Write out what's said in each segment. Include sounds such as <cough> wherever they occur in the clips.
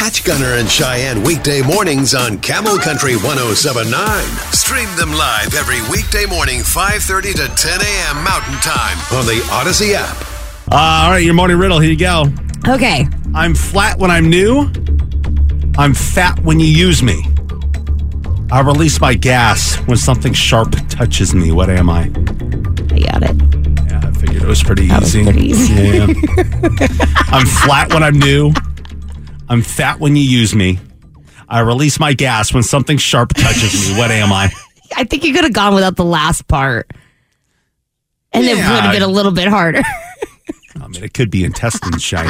Catch Gunner and Cheyenne weekday mornings on Camel Country 1079. Stream them live every weekday morning, 5.30 to 10 a.m. Mountain Time on the Audacy app. Uh, all right, your morning riddle. Here you go. Okay. I'm flat when I'm new. I'm fat when you use me. I release my gas when something sharp touches me. What am I? I got it. Yeah, I figured it was pretty That was easy. pretty easy. Yeah. <laughs> I'm flat when I'm new. I'm fat when you use me. I release my gas when something sharp touches me. What am I? <laughs> I think you could have gone without the last part. And it would have been a little bit harder. I mean, it could be intestines, Cheyenne.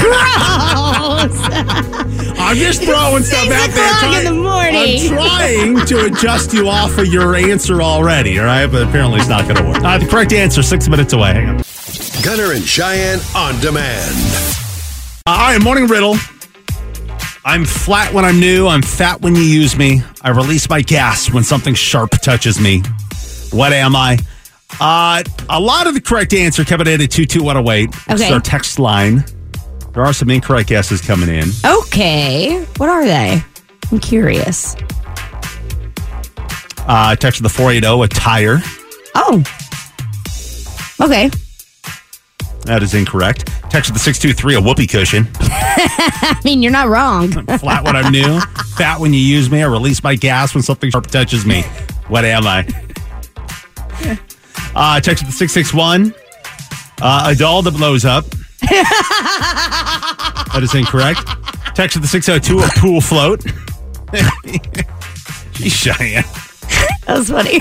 Gross. I'm just throwing stuff out there. wrong in the morning. I'm trying to adjust you off of your answer already, all right? But apparently it's not going to work. Uh, the correct answer, six minutes away. Hang on. Gunner and Cheyenne on demand. Uh, all right, morning riddle. I'm flat when I'm new. I'm fat when you use me. I release my gas when something sharp touches me. What am I? Uh, a lot of the correct answer coming in at 22108. This is Okay. our text line. There are some incorrect guesses coming in. okay. What are they? I'm curious. Uh, text the 480, a tire. Oh. Okay. That is incorrect. Text to the 623, a whoopee cushion. <laughs> I mean, you're not wrong. <laughs> Flat when I'm new. Fat when you use me. I release my gas when something sharp touches me. What am I? <laughs> Uh, text to the 661, uh, a doll that blows up. that is incorrect. Text to the 602, a pool float. Geez, Cheyenne. That was funny.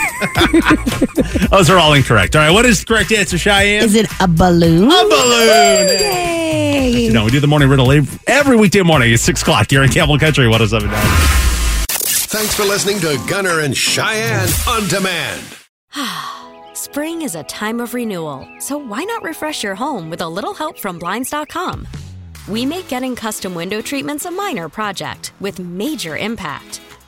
<laughs> Those are all incorrect. All right, what is the correct answer, Cheyenne? Is it a balloon? a balloon. Yay. You know, we do the morning riddle every, every weekday morning at 6 o'clock here in Camel Country 1079. Thanks for listening to Gunner and Cheyenne on demand. <sighs> Spring is a time of renewal, so why not refresh your home with a little help from Blinds.com? We make getting custom window treatments a minor project with major impact.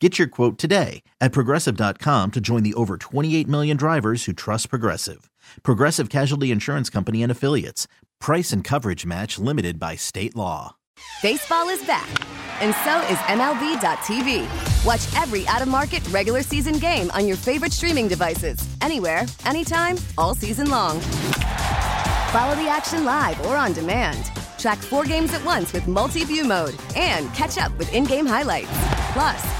Get your quote today at progressive.com to join the over 28 million drivers who trust Progressive. Progressive Casualty Insurance Company and Affiliates. Price and coverage match limited by state law. Baseball is back, and so is MLB.tv. Watch every out of market regular season game on your favorite streaming devices, anywhere, anytime, all season long. Follow the action live or on demand. Track four games at once with multi view mode and catch up with in game highlights. Plus,